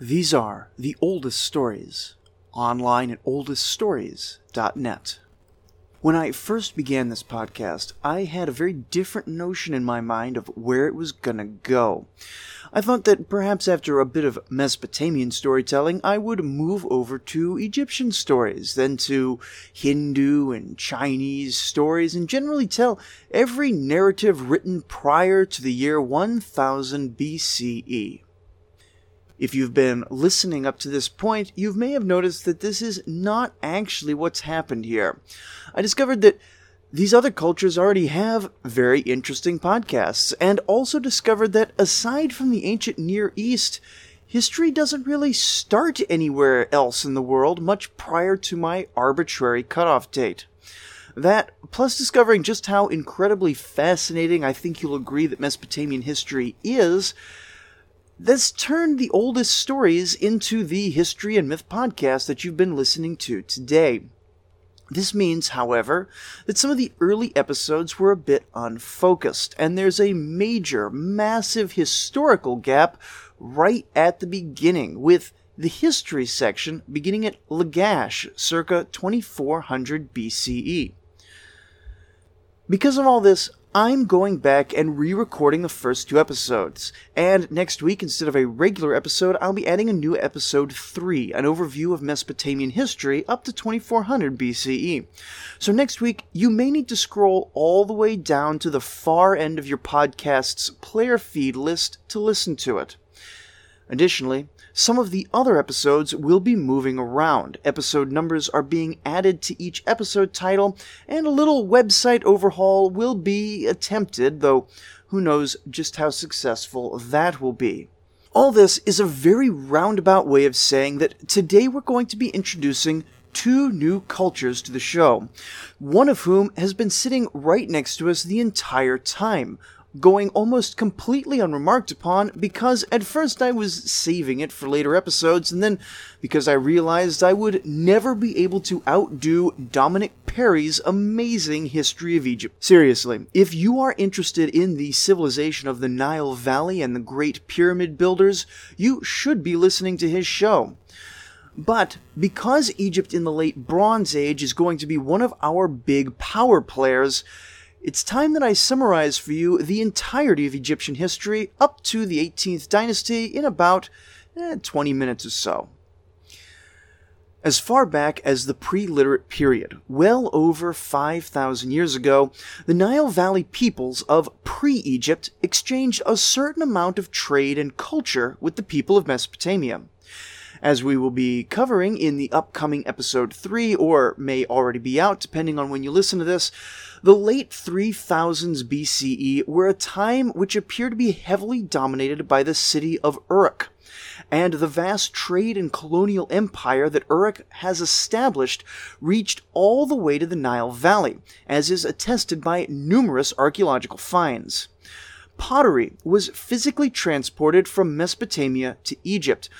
These are the oldest stories, online at oldeststories.net. When I first began this podcast, I had a very different notion in my mind of where it was gonna go. I thought that perhaps after a bit of Mesopotamian storytelling, I would move over to Egyptian stories, then to Hindu and Chinese stories, and generally tell every narrative written prior to the year 1000 BCE. If you've been listening up to this point, you may have noticed that this is not actually what's happened here. I discovered that these other cultures already have very interesting podcasts, and also discovered that aside from the ancient Near East, history doesn't really start anywhere else in the world much prior to my arbitrary cutoff date. That, plus discovering just how incredibly fascinating I think you'll agree that Mesopotamian history is, this turned the oldest stories into the History and Myth podcast that you've been listening to today. This means, however, that some of the early episodes were a bit unfocused, and there's a major, massive historical gap right at the beginning, with the history section beginning at Lagash, circa 2400 BCE. Because of all this, I'm going back and re recording the first two episodes. And next week, instead of a regular episode, I'll be adding a new episode 3, an overview of Mesopotamian history up to 2400 BCE. So next week, you may need to scroll all the way down to the far end of your podcast's player feed list to listen to it. Additionally, some of the other episodes will be moving around. Episode numbers are being added to each episode title, and a little website overhaul will be attempted, though who knows just how successful that will be. All this is a very roundabout way of saying that today we're going to be introducing two new cultures to the show, one of whom has been sitting right next to us the entire time going almost completely unremarked upon because at first I was saving it for later episodes, and then because I realized I would never be able to outdo Dominic Perry's amazing history of Egypt. Seriously, if you are interested in the civilization of the Nile Valley and the great pyramid builders, you should be listening to his show. But because Egypt in the late Bronze Age is going to be one of our big power players, it's time that I summarize for you the entirety of Egyptian history up to the 18th dynasty in about eh, 20 minutes or so. As far back as the pre literate period, well over 5,000 years ago, the Nile Valley peoples of pre Egypt exchanged a certain amount of trade and culture with the people of Mesopotamia. As we will be covering in the upcoming episode 3, or may already be out depending on when you listen to this, the late 3000s BCE were a time which appeared to be heavily dominated by the city of Uruk and the vast trade and colonial empire that Uruk has established reached all the way to the Nile Valley, as is attested by numerous archaeological finds. Pottery was physically transported from Mesopotamia to Egypt,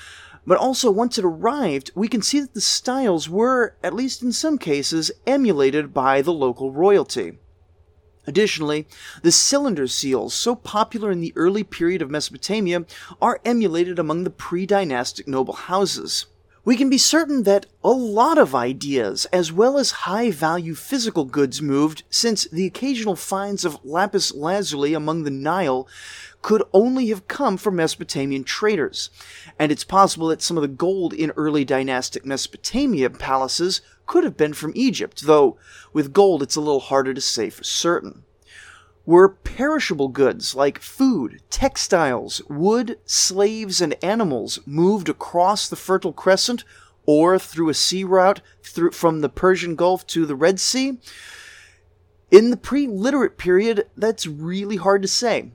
but also once it arrived, we can see that the styles were, at least in some cases, emulated by the local royalty. Additionally, the cylinder seals, so popular in the early period of Mesopotamia, are emulated among the pre dynastic noble houses. We can be certain that a lot of ideas, as well as high value physical goods, moved, since the occasional finds of lapis lazuli among the Nile could only have come from Mesopotamian traders. And it's possible that some of the gold in early dynastic Mesopotamia palaces could have been from Egypt, though with gold it's a little harder to say for certain. Were perishable goods like food, textiles, wood, slaves, and animals moved across the Fertile Crescent or through a sea route through, from the Persian Gulf to the Red Sea? In the pre literate period, that's really hard to say.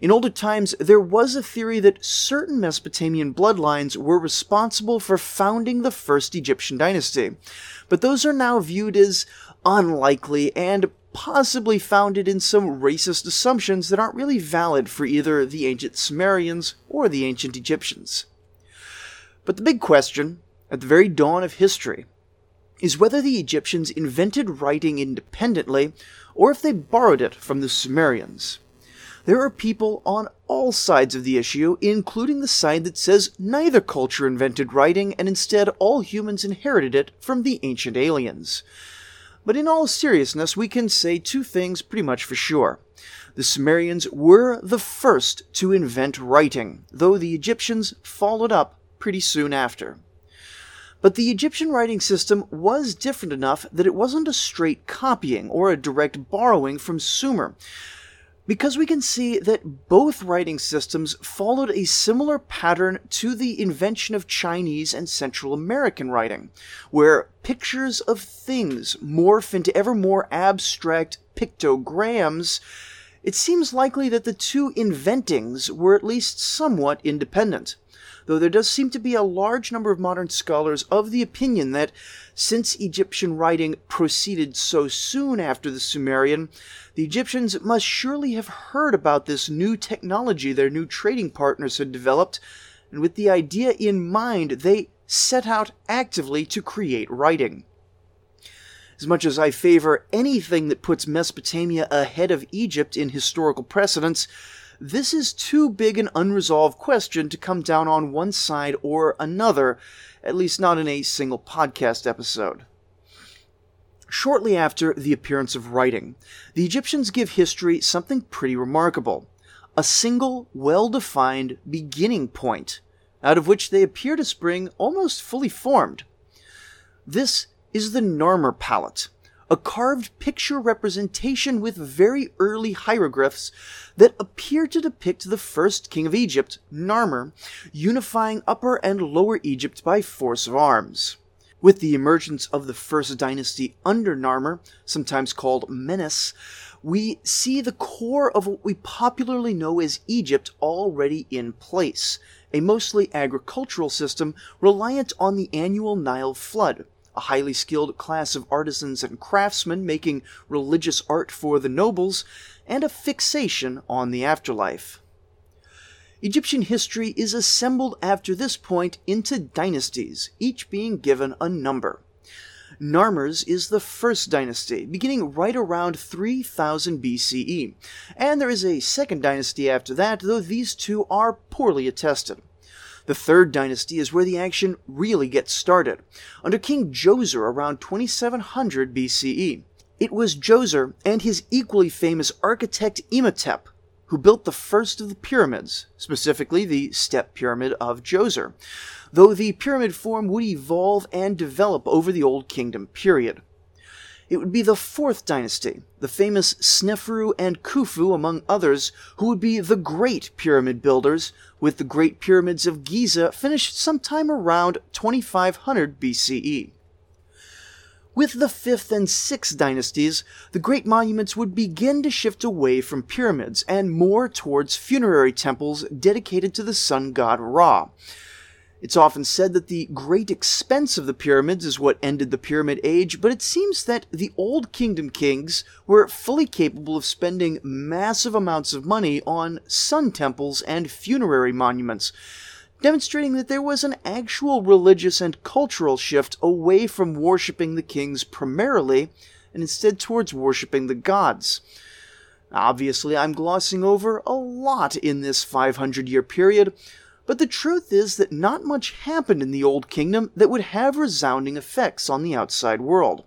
In older times, there was a theory that certain Mesopotamian bloodlines were responsible for founding the first Egyptian dynasty, but those are now viewed as unlikely and possibly founded in some racist assumptions that aren't really valid for either the ancient Sumerians or the ancient Egyptians. But the big question, at the very dawn of history, is whether the Egyptians invented writing independently or if they borrowed it from the Sumerians. There are people on all sides of the issue, including the side that says neither culture invented writing and instead all humans inherited it from the ancient aliens. But in all seriousness, we can say two things pretty much for sure. The Sumerians were the first to invent writing, though the Egyptians followed up pretty soon after. But the Egyptian writing system was different enough that it wasn't a straight copying or a direct borrowing from Sumer, because we can see that both writing systems followed a similar pattern to the invention of Chinese and Central American writing, where pictures of things morph into ever more abstract pictograms. It seems likely that the two inventings were at least somewhat independent though there does seem to be a large number of modern scholars of the opinion that since Egyptian writing proceeded so soon after the Sumerian, the Egyptians must surely have heard about this new technology their new trading partners had developed, and with the idea in mind, they set out actively to create writing. As much as I favor anything that puts Mesopotamia ahead of Egypt in historical precedence, this is too big an unresolved question to come down on one side or another, at least not in a single podcast episode. Shortly after the appearance of writing, the Egyptians give history something pretty remarkable a single, well defined beginning point, out of which they appear to spring almost fully formed. This is the Narmer palette, a carved picture representation with very early hieroglyphs that appear to depict the first king of Egypt, Narmer, unifying Upper and Lower Egypt by force of arms. With the emergence of the first dynasty under Narmer, sometimes called Menes, we see the core of what we popularly know as Egypt already in place, a mostly agricultural system reliant on the annual Nile flood a highly skilled class of artisans and craftsmen making religious art for the nobles, and a fixation on the afterlife. Egyptian history is assembled after this point into dynasties, each being given a number. Narmer's is the first dynasty, beginning right around 3000 BCE, and there is a second dynasty after that, though these two are poorly attested. The third dynasty is where the action really gets started, under King Djoser around 2700 BCE. It was Djoser and his equally famous architect Imhotep who built the first of the pyramids, specifically the Step Pyramid of Djoser, though the pyramid form would evolve and develop over the Old Kingdom period. It would be the fourth dynasty, the famous Sneferu and Khufu, among others, who would be the great pyramid builders, with the Great Pyramids of Giza finished sometime around 2500 BCE. With the 5th and 6th dynasties, the great monuments would begin to shift away from pyramids and more towards funerary temples dedicated to the sun god Ra, it's often said that the great expense of the pyramids is what ended the Pyramid Age, but it seems that the Old Kingdom kings were fully capable of spending massive amounts of money on sun temples and funerary monuments, demonstrating that there was an actual religious and cultural shift away from worshipping the kings primarily and instead towards worshipping the gods. Obviously, I'm glossing over a lot in this 500 year period but the truth is that not much happened in the Old Kingdom that would have resounding effects on the outside world.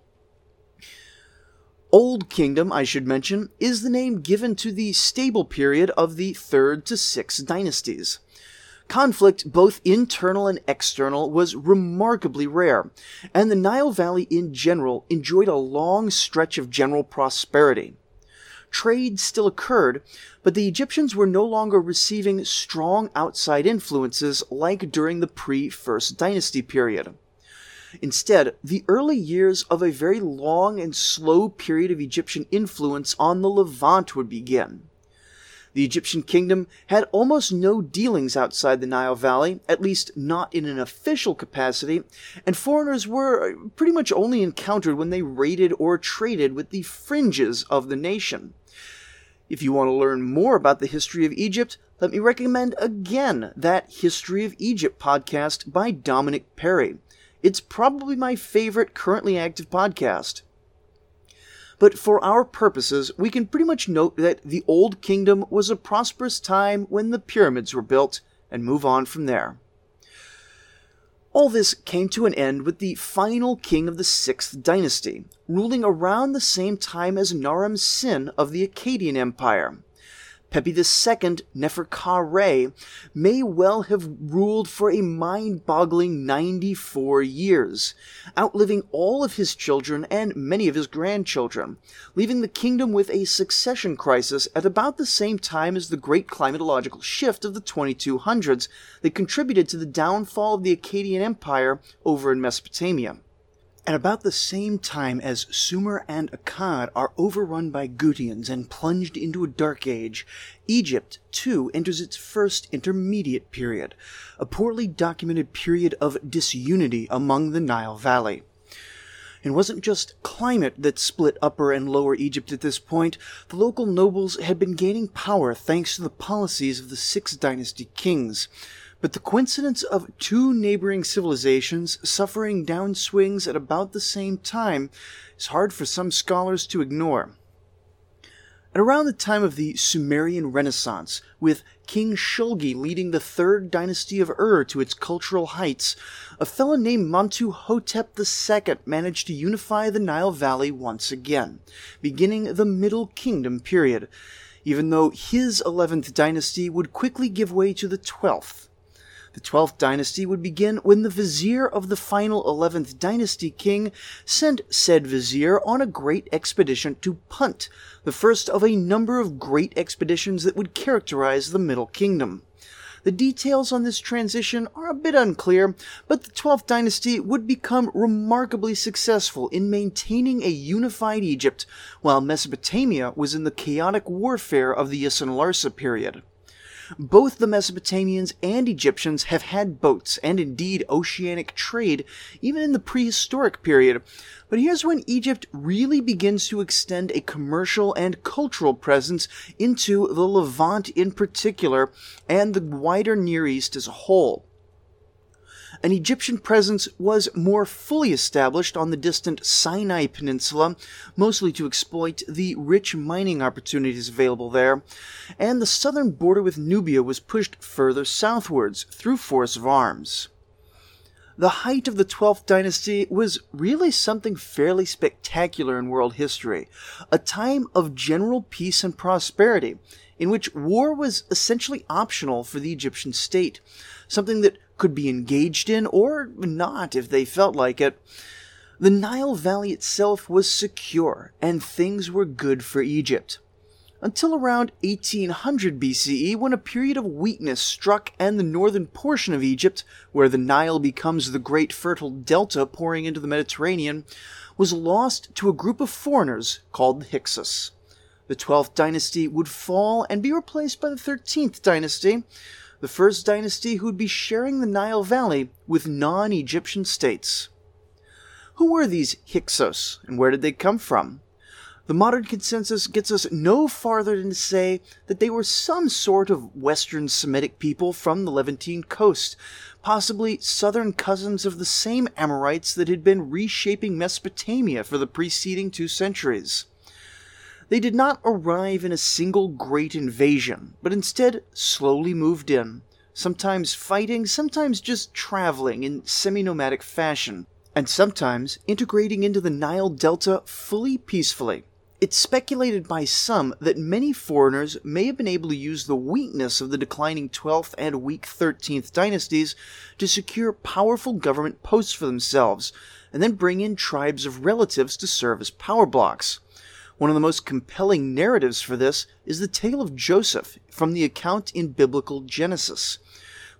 Old Kingdom, I should mention, is the name given to the stable period of the 3rd to 6th dynasties. Conflict, both internal and external, was remarkably rare, and the Nile Valley in general enjoyed a long stretch of general prosperity. Trade still occurred, but the Egyptians were no longer receiving strong outside influences like during the pre First Dynasty period. Instead, the early years of a very long and slow period of Egyptian influence on the Levant would begin. The Egyptian kingdom had almost no dealings outside the Nile Valley, at least not in an official capacity, and foreigners were pretty much only encountered when they raided or traded with the fringes of the nation. If you want to learn more about the history of Egypt, let me recommend again that History of Egypt podcast by Dominic Perry. It's probably my favorite currently active podcast. but for our purposes, we can pretty much note that the Old Kingdom was a prosperous time when the pyramids were built, and move on from there. All this came to an end with the final king of the Sixth Dynasty, ruling around the same time as Naram Sin of the Akkadian Empire. Pepi II Nefer-Ka-Ra may well have ruled for a mind-boggling 94 years, outliving all of his children and many of his grandchildren, leaving the kingdom with a succession crisis at about the same time as the great climatological shift of the 2200s that contributed to the downfall of the Akkadian Empire over in Mesopotamia. At about the same time as Sumer and Akkad are overrun by Gutians and plunged into a dark age, Egypt, too, enters its first intermediate period, a poorly documented period of disunity among the Nile Valley. It wasn't just climate that split Upper and Lower Egypt at this point. The local nobles had been gaining power thanks to the policies of the Sixth Dynasty kings but the coincidence of two neighboring civilizations suffering downswings at about the same time is hard for some scholars to ignore. At around the time of the Sumerian Renaissance, with King Shulgi leading the third dynasty of Ur to its cultural heights, a fellow named Montuhotep II managed to unify the Nile Valley once again, beginning the Middle Kingdom period, even though his 11th dynasty would quickly give way to the 12th. The 12th dynasty would begin when the vizier of the final 11th dynasty king sent said vizier on a great expedition to Punt, the first of a number of great expeditions that would characterize the Middle Kingdom. The details on this transition are a bit unclear, but the 12th dynasty would become remarkably successful in maintaining a unified Egypt, while Mesopotamia was in the chaotic warfare of the Isin Larsa period. Both the Mesopotamians and Egyptians have had boats and indeed oceanic trade even in the prehistoric period. But here's when Egypt really begins to extend a commercial and cultural presence into the Levant in particular and the wider Near East as a whole an Egyptian presence was more fully established on the distant Sinai Peninsula, mostly to exploit the rich mining opportunities available there, and the southern border with Nubia was pushed further southwards through force of arms. The height of the 12th dynasty was really something fairly spectacular in world history, a time of general peace and prosperity, in which war was essentially optional for the Egyptian state, something that could be engaged in or not if they felt like it. The Nile Valley itself was secure, and things were good for Egypt. Until around 1800 BCE, when a period of weakness struck and the northern portion of Egypt, where the Nile becomes the great fertile delta pouring into the Mediterranean, was lost to a group of foreigners called the Hyksos. The 12th dynasty would fall and be replaced by the 13th dynasty, the first dynasty who would be sharing the Nile Valley with non Egyptian states. Who were these Hyksos, and where did they come from? The modern consensus gets us no farther than to say that they were some sort of Western Semitic people from the Levantine coast, possibly southern cousins of the same Amorites that had been reshaping Mesopotamia for the preceding two centuries. They did not arrive in a single great invasion, but instead slowly moved in, sometimes fighting, sometimes just traveling in semi nomadic fashion, and sometimes integrating into the Nile Delta fully peacefully. It's speculated by some that many foreigners may have been able to use the weakness of the declining 12th and weak 13th dynasties to secure powerful government posts for themselves, and then bring in tribes of relatives to serve as power blocks. One of the most compelling narratives for this is the tale of Joseph from the account in biblical Genesis.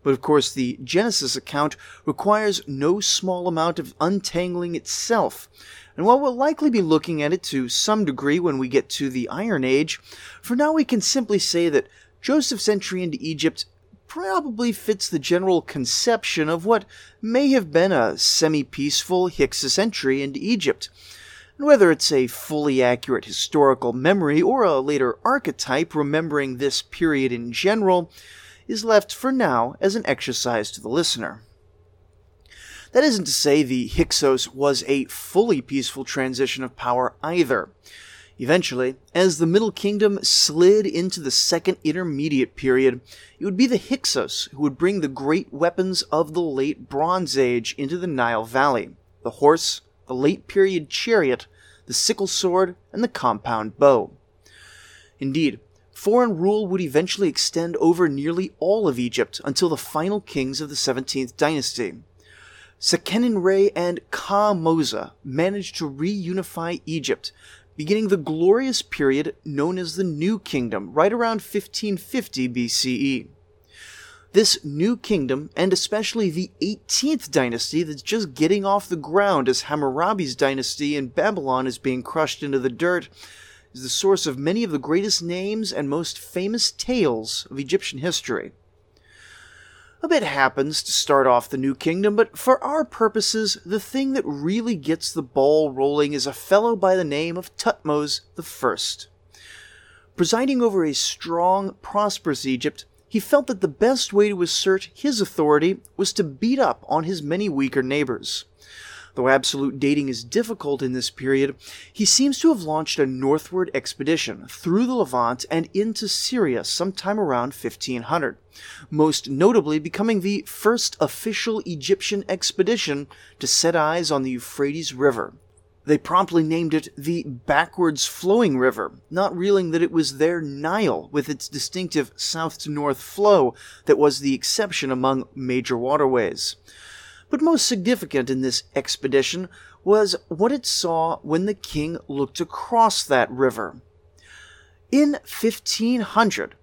But of course, the Genesis account requires no small amount of untangling itself. And while we'll likely be looking at it to some degree when we get to the Iron Age, for now we can simply say that Joseph's entry into Egypt probably fits the general conception of what may have been a semi peaceful Hyksos entry into Egypt and whether it's a fully accurate historical memory or a later archetype remembering this period in general is left for now as an exercise to the listener. That isn't to say the Hyksos was a fully peaceful transition of power either. Eventually, as the Middle Kingdom slid into the Second Intermediate Period, it would be the Hyksos who would bring the great weapons of the Late Bronze Age into the Nile Valley the horse, the Late Period chariot, the sickle sword, and the compound bow. Indeed, foreign rule would eventually extend over nearly all of Egypt until the final kings of the 17th dynasty. Seqenenre and Ka managed to reunify Egypt, beginning the glorious period known as the New Kingdom right around 1550 BCE. This new kingdom, and especially the 18th dynasty that's just getting off the ground as Hammurabi's dynasty in Babylon is being crushed into the dirt, is the source of many of the greatest names and most famous tales of Egyptian history. A bit happens to start off the new kingdom, but for our purposes, the thing that really gets the ball rolling is a fellow by the name of Thutmose I. Presiding over a strong, prosperous Egypt, he felt that the best way to assert his authority was to beat up on his many weaker neighbors. Though absolute dating is difficult in this period, he seems to have launched a northward expedition through the Levant and into Syria sometime around 1500, most notably becoming the first official Egyptian expedition to set eyes on the Euphrates River, they promptly named it the Backwards Flowing River, not realizing that it was their Nile, with its distinctive south to north flow, that was the exception among major waterways. But most significant in this expedition was what it saw when the king looked across that river. In 1500,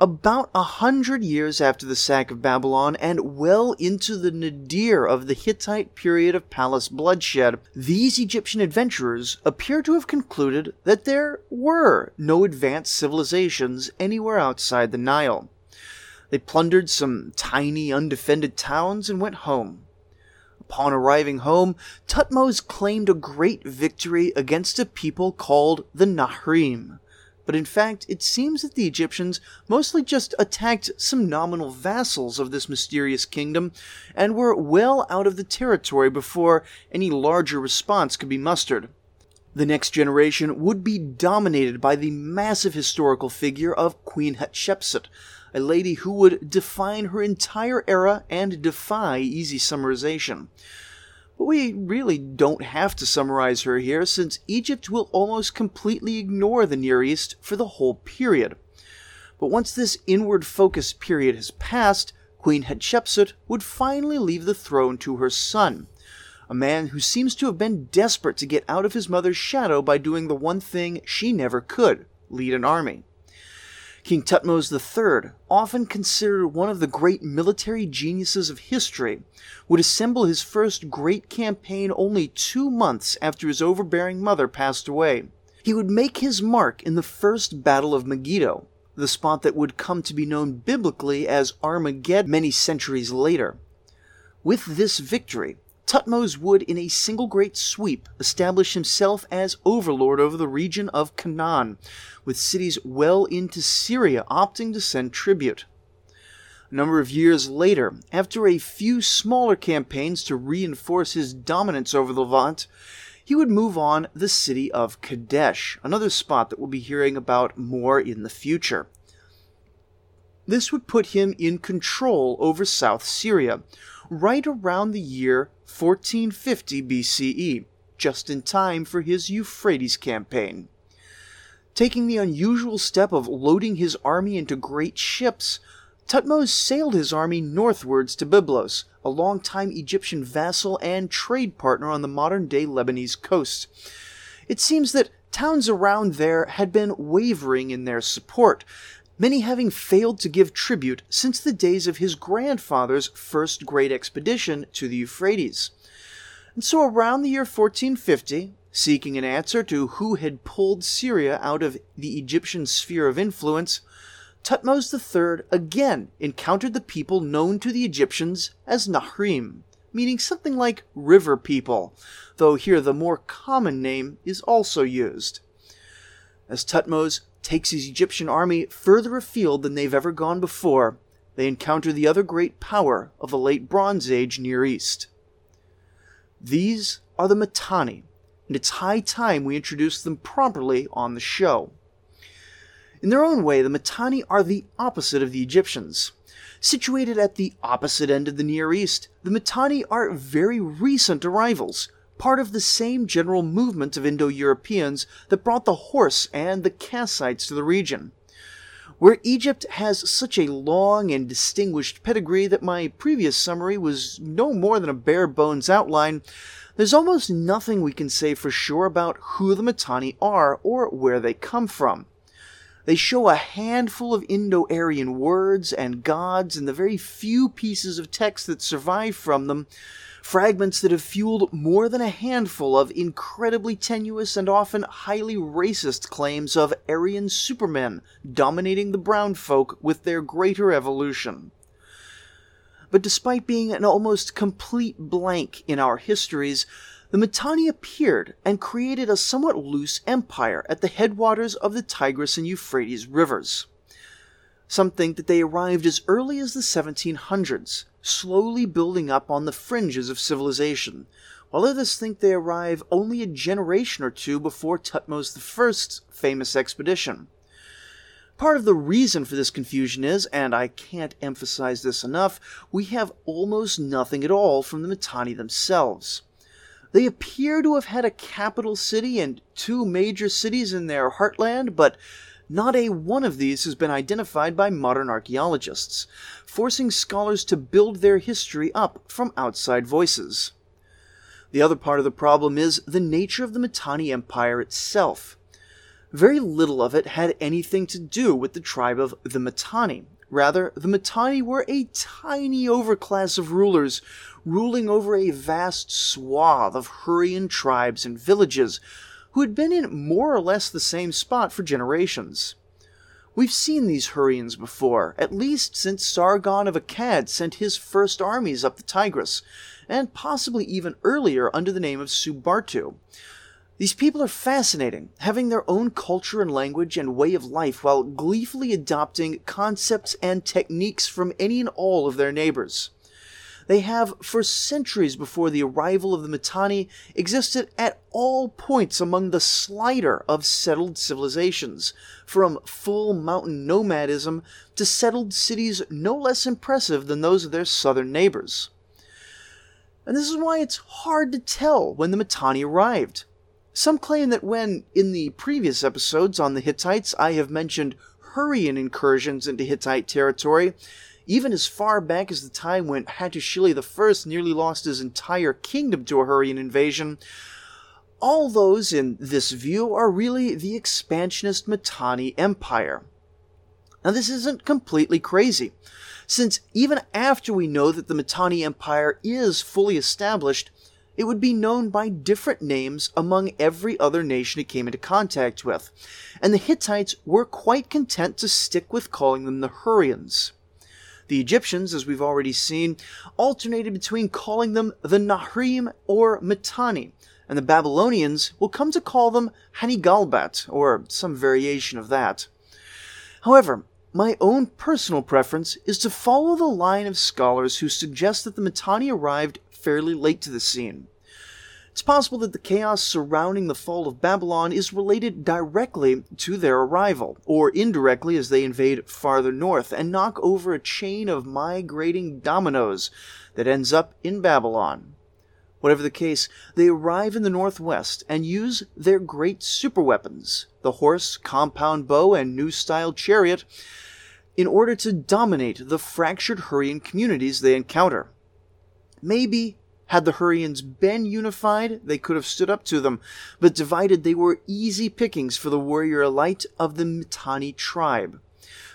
about a hundred years after the sack of Babylon and well into the nadir of the Hittite period of palace bloodshed, these Egyptian adventurers appear to have concluded that there were no advanced civilizations anywhere outside the Nile. They plundered some tiny, undefended towns and went home. Upon arriving home, Thutmose claimed a great victory against a people called the Nahrim but in fact, it seems that the Egyptians mostly just attacked some nominal vassals of this mysterious kingdom and were well out of the territory before any larger response could be mustered. The next generation would be dominated by the massive historical figure of Queen Hatshepsut, a lady who would define her entire era and defy easy summarization. But we really don't have to summarize her here, since Egypt will almost completely ignore the Near East for the whole period. But once this inward focused period has passed, Queen Hatshepsut would finally leave the throne to her son, a man who seems to have been desperate to get out of his mother's shadow by doing the one thing she never could lead an army. King Thutmose III, often considered one of the great military geniuses of history, would assemble his first great campaign only two months after his overbearing mother passed away. He would make his mark in the First Battle of Megiddo, the spot that would come to be known biblically as Armageddon many centuries later. With this victory, Thutmose would, in a single great sweep, establish himself as overlord over the region of Canaan, with cities well into Syria opting to send tribute. A number of years later, after a few smaller campaigns to reinforce his dominance over the Levant, he would move on the city of Kadesh, another spot that we'll be hearing about more in the future. This would put him in control over South Syria, right around the year 1450 BCE, just in time for his Euphrates campaign. Taking the unusual step of loading his army into great ships, Thutmose sailed his army northwards to Byblos, a long-time Egyptian vassal and trade partner on the modern day Lebanese coast. It seems that towns around there had been wavering in their support, many having failed to give tribute since the days of his grandfather's first great expedition to the Euphrates. And so around the year 1450, seeking an answer to who had pulled Syria out of the Egyptian sphere of influence, Thutmose III again encountered the people known to the Egyptians as Nahrim, meaning something like river people, though here the more common name is also used. As Thutmose takes his Egyptian army further afield than they've ever gone before, they encounter the other great power of the late Bronze Age Near East. These are the Mitanni, and it's high time we introduce them properly on the show. In their own way, the Mitanni are the opposite of the Egyptians. Situated at the opposite end of the Near East, the Mitanni are very recent arrivals, part of the same general movement of Indo Europeans that brought the horse and the Kassites to the region. Where Egypt has such a long and distinguished pedigree that my previous summary was no more than a bare bones outline, there's almost nothing we can say for sure about who the Mitanni are or where they come from. They show a handful of Indo Aryan words and gods and the very few pieces of text that survive from them, fragments that have fueled more than a handful of incredibly tenuous and often highly racist claims of Aryan supermen dominating the brown folk with their greater evolution. But despite being an almost complete blank in our histories, the Mitanni appeared and created a somewhat loose empire at the headwaters of the Tigris and Euphrates rivers. Some think that they arrived as early as the 1700s, slowly building up on the fringes of civilization, while others think they arrive only a generation or two before Thutmose I's famous expedition. Part of the reason for this confusion is, and I can't emphasize this enough, we have almost nothing at all from the Mitanni themselves. They appear to have had a capital city and two major cities in their heartland, but not a one of these has been identified by modern archaeologists, forcing scholars to build their history up from outside voices. The other part of the problem is the nature of the Mitanni Empire itself. Very little of it had anything to do with the tribe of the Mitanni. Rather, the Mitanni were a tiny overclass of rulers ruling over a vast swath of Hurrian tribes and villages who had been in more or less the same spot for generations. We've seen these Hurrians before, at least since Sargon of Akkad sent his first armies up the Tigris, and possibly even earlier under the name of Subartu. These people are fascinating, having their own culture and language and way of life while gleefully adopting concepts and techniques from any and all of their neighbors they have, for centuries before the arrival of the Mitanni, existed at all points among the slighter of settled civilizations, from full mountain nomadism to settled cities no less impressive than those of their southern neighbors. And this is why it's hard to tell when the Mitanni arrived. Some claim that when, in the previous episodes on the Hittites, I have mentioned Hurrian incursions into Hittite territory, even as far back as the time when Hattusili I nearly lost his entire kingdom to a Hurrian invasion, all those in this view are really the expansionist Mitanni Empire. Now, this isn't completely crazy, since even after we know that the Mitanni Empire is fully established, it would be known by different names among every other nation it came into contact with, and the Hittites were quite content to stick with calling them the Hurrians. The Egyptians, as we've already seen, alternated between calling them the Nahrim or Mitanni, and the Babylonians will come to call them Hanigalbat, or some variation of that. However, my own personal preference is to follow the line of scholars who suggest that the Mitanni arrived fairly late to the scene. It's possible that the chaos surrounding the fall of Babylon is related directly to their arrival, or indirectly as they invade farther north and knock over a chain of migrating dominoes that ends up in Babylon. Whatever the case, they arrive in the northwest and use their great superweapons, the horse, compound bow, and new style chariot, in order to dominate the fractured Hurrian communities they encounter. Maybe had the Hurrians been unified, they could have stood up to them, but divided they were easy pickings for the warrior elite of the Mitanni tribe.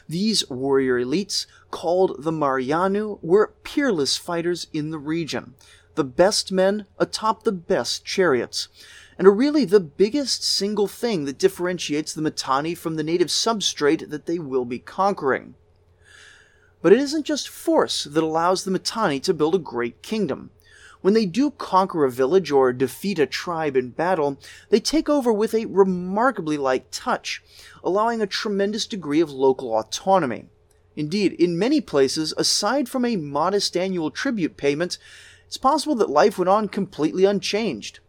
These warrior elites, called the Marianu, were peerless fighters in the region, the best men atop the best chariots, and are really the biggest single thing that differentiates the Mitanni from the native substrate that they will be conquering. But it isn't just force that allows the Mitanni to build a great kingdom. When they do conquer a village or defeat a tribe in battle, they take over with a remarkably light touch, allowing a tremendous degree of local autonomy. Indeed, in many places, aside from a modest annual tribute payment, it's possible that life went on completely unchanged.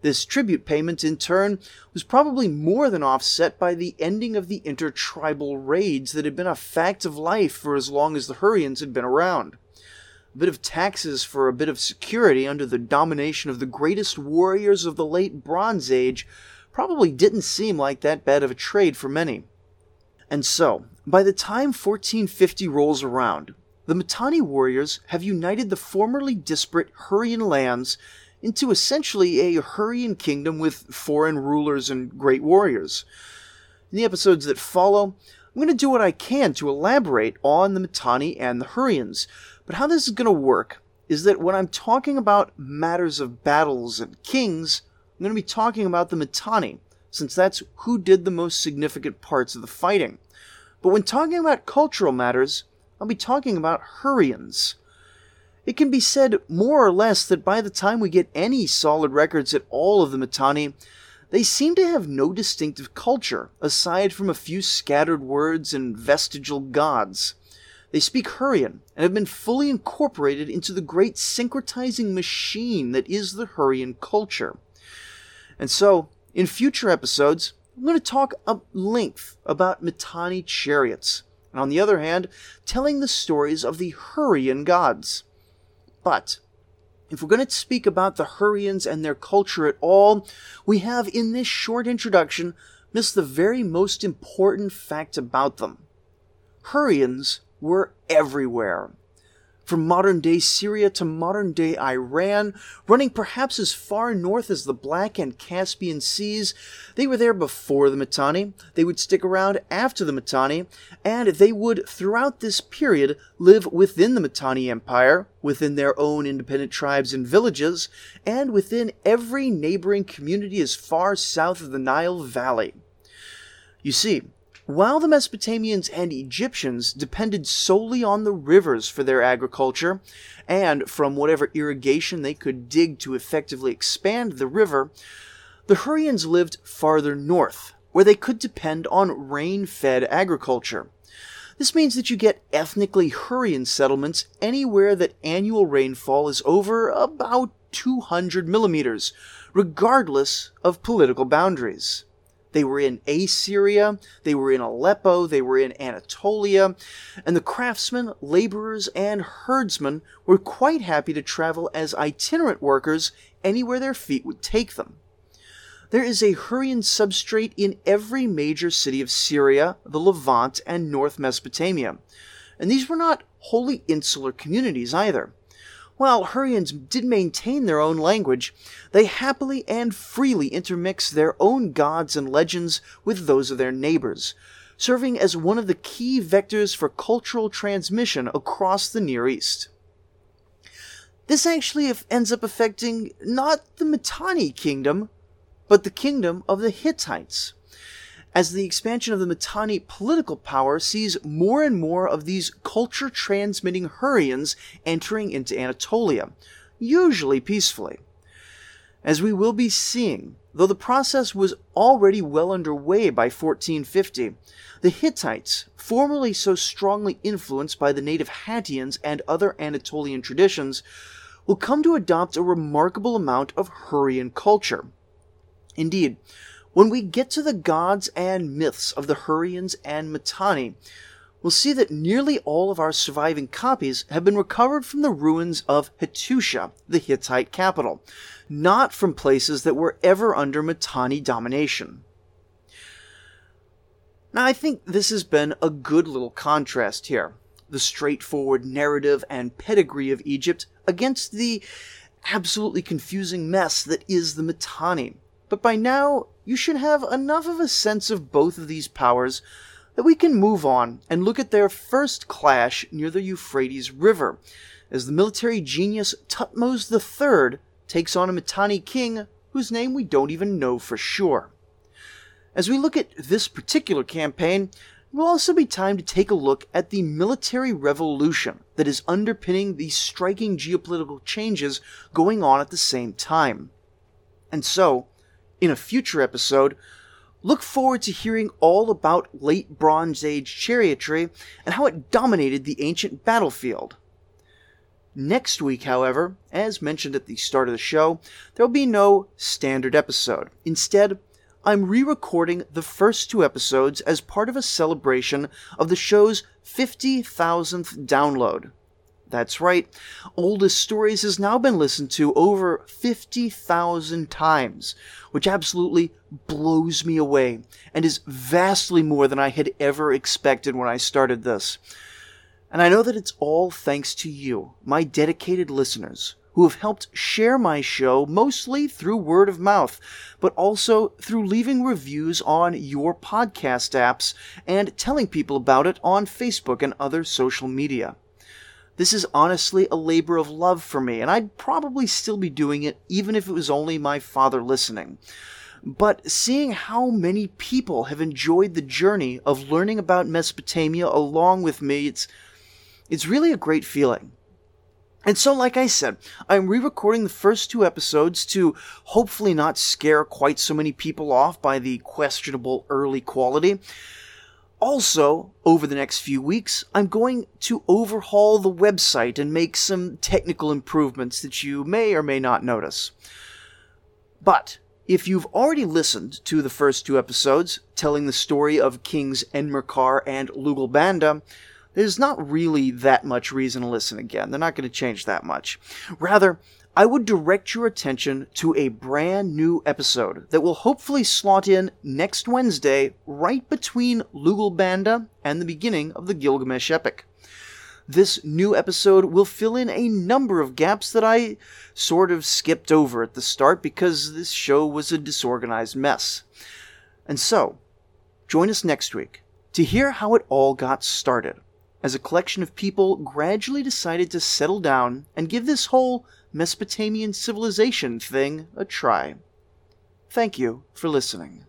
This tribute payment, in turn, was probably more than offset by the ending of the intertribal raids that had been a fact of life for as long as the Hurrians had been around. A bit of taxes for a bit of security under the domination of the greatest warriors of the late Bronze Age probably didn't seem like that bad of a trade for many. And so, by the time 1450 rolls around, the Mitanni warriors have united the formerly disparate Hurrian lands into essentially a Hurrian kingdom with foreign rulers and great warriors. In the episodes that follow, I'm going to do what I can to elaborate on the Mitanni and the Hurrians, but how this is going to work is that when I'm talking about matters of battles and kings, I'm going to be talking about the Mitanni, since that's who did the most significant parts of the fighting. But when talking about cultural matters, I'll be talking about Hurrians. It can be said more or less that by the time we get any solid records at all of the Mitanni, they seem to have no distinctive culture, aside from a few scattered words and vestigial gods. They speak Hurrian and have been fully incorporated into the great syncretizing machine that is the Hurrian culture. And so, in future episodes, I'm going to talk at length about Mitanni chariots, and on the other hand, telling the stories of the Hurrian gods. But if we're going to speak about the Hurrians and their culture at all, we have in this short introduction missed the very most important fact about them. Hurrians were everywhere from modern day Syria to modern day Iran, running perhaps as far north as the Black and Caspian Seas. They were there before the Mitanni, they would stick around after the Mitanni, and they would, throughout this period, live within the Mitanni Empire, within their own independent tribes and villages, and within every neighboring community as far south of the Nile Valley. You see, while the Mesopotamians and Egyptians depended solely on the rivers for their agriculture, and from whatever irrigation they could dig to effectively expand the river, the Hurrians lived farther north, where they could depend on rain fed agriculture. This means that you get ethnically Hurrian settlements anywhere that annual rainfall is over about 200 millimeters, regardless of political boundaries. They were in Assyria, they were in Aleppo, they were in Anatolia, and the craftsmen, laborers, and herdsmen were quite happy to travel as itinerant workers anywhere their feet would take them. There is a Hurrian substrate in every major city of Syria, the Levant, and North Mesopotamia. And these were not wholly insular communities either. While Hurrians did maintain their own language, they happily and freely intermixed their own gods and legends with those of their neighbors, serving as one of the key vectors for cultural transmission across the Near East. This actually ends up affecting not the Mitanni kingdom, but the kingdom of the Hittites as the expansion of the Mitanni political power sees more and more of these culture transmitting Hurrians entering into Anatolia, usually peacefully. As we will be seeing, though the process was already well underway by 1450, the Hittites, formerly so strongly influenced by the native Hattians and other Anatolian traditions, will come to adopt a remarkable amount of Hurrian culture. Indeed, when we get to the gods and myths of the Hurrians and Mitanni, we'll see that nearly all of our surviving copies have been recovered from the ruins of Hattusha, the Hittite capital, not from places that were ever under Mitanni domination. Now, I think this has been a good little contrast here the straightforward narrative and pedigree of Egypt against the absolutely confusing mess that is the Mitanni. But by now, you should have enough of a sense of both of these powers that we can move on and look at their first clash near the Euphrates River, as the military genius Thutmose III takes on a Mitanni king whose name we don't even know for sure. As we look at this particular campaign, it will also be time to take a look at the military revolution that is underpinning these striking geopolitical changes going on at the same time. And so, in a future episode, look forward to hearing all about late Bronze Age chariotry and how it dominated the ancient battlefield. Next week, however, as mentioned at the start of the show, there will be no standard episode. Instead, I'm re recording the first two episodes as part of a celebration of the show's 50,000th download. That's right, Oldest Stories has now been listened to over 50,000 times, which absolutely blows me away and is vastly more than I had ever expected when I started this. And I know that it's all thanks to you, my dedicated listeners, who have helped share my show mostly through word of mouth, but also through leaving reviews on your podcast apps and telling people about it on Facebook and other social media. This is honestly a labor of love for me, and I'd probably still be doing it even if it was only my father listening. But seeing how many people have enjoyed the journey of learning about Mesopotamia along with me, it's it's really a great feeling. And so, like I said, I'm re recording the first two episodes to hopefully not scare quite so many people off by the questionable early quality. Also, over the next few weeks, I'm going to overhaul the website and make some technical improvements that you may or may not notice. But if you've already listened to the first two episodes telling the story of Kings Enmerkar and Lugalbanda, there's not really that much reason to listen again. They're not going to change that much. Rather, I would direct your attention to a brand new episode that will hopefully slot in next Wednesday, right between Lugalbanda and the beginning of the Gilgamesh epic. This new episode will fill in a number of gaps that I sort of skipped over at the start because this show was a disorganized mess. And so, join us next week to hear how it all got started as a collection of people gradually decided to settle down and give this whole Mesopotamian civilization thing a try. Thank you for listening.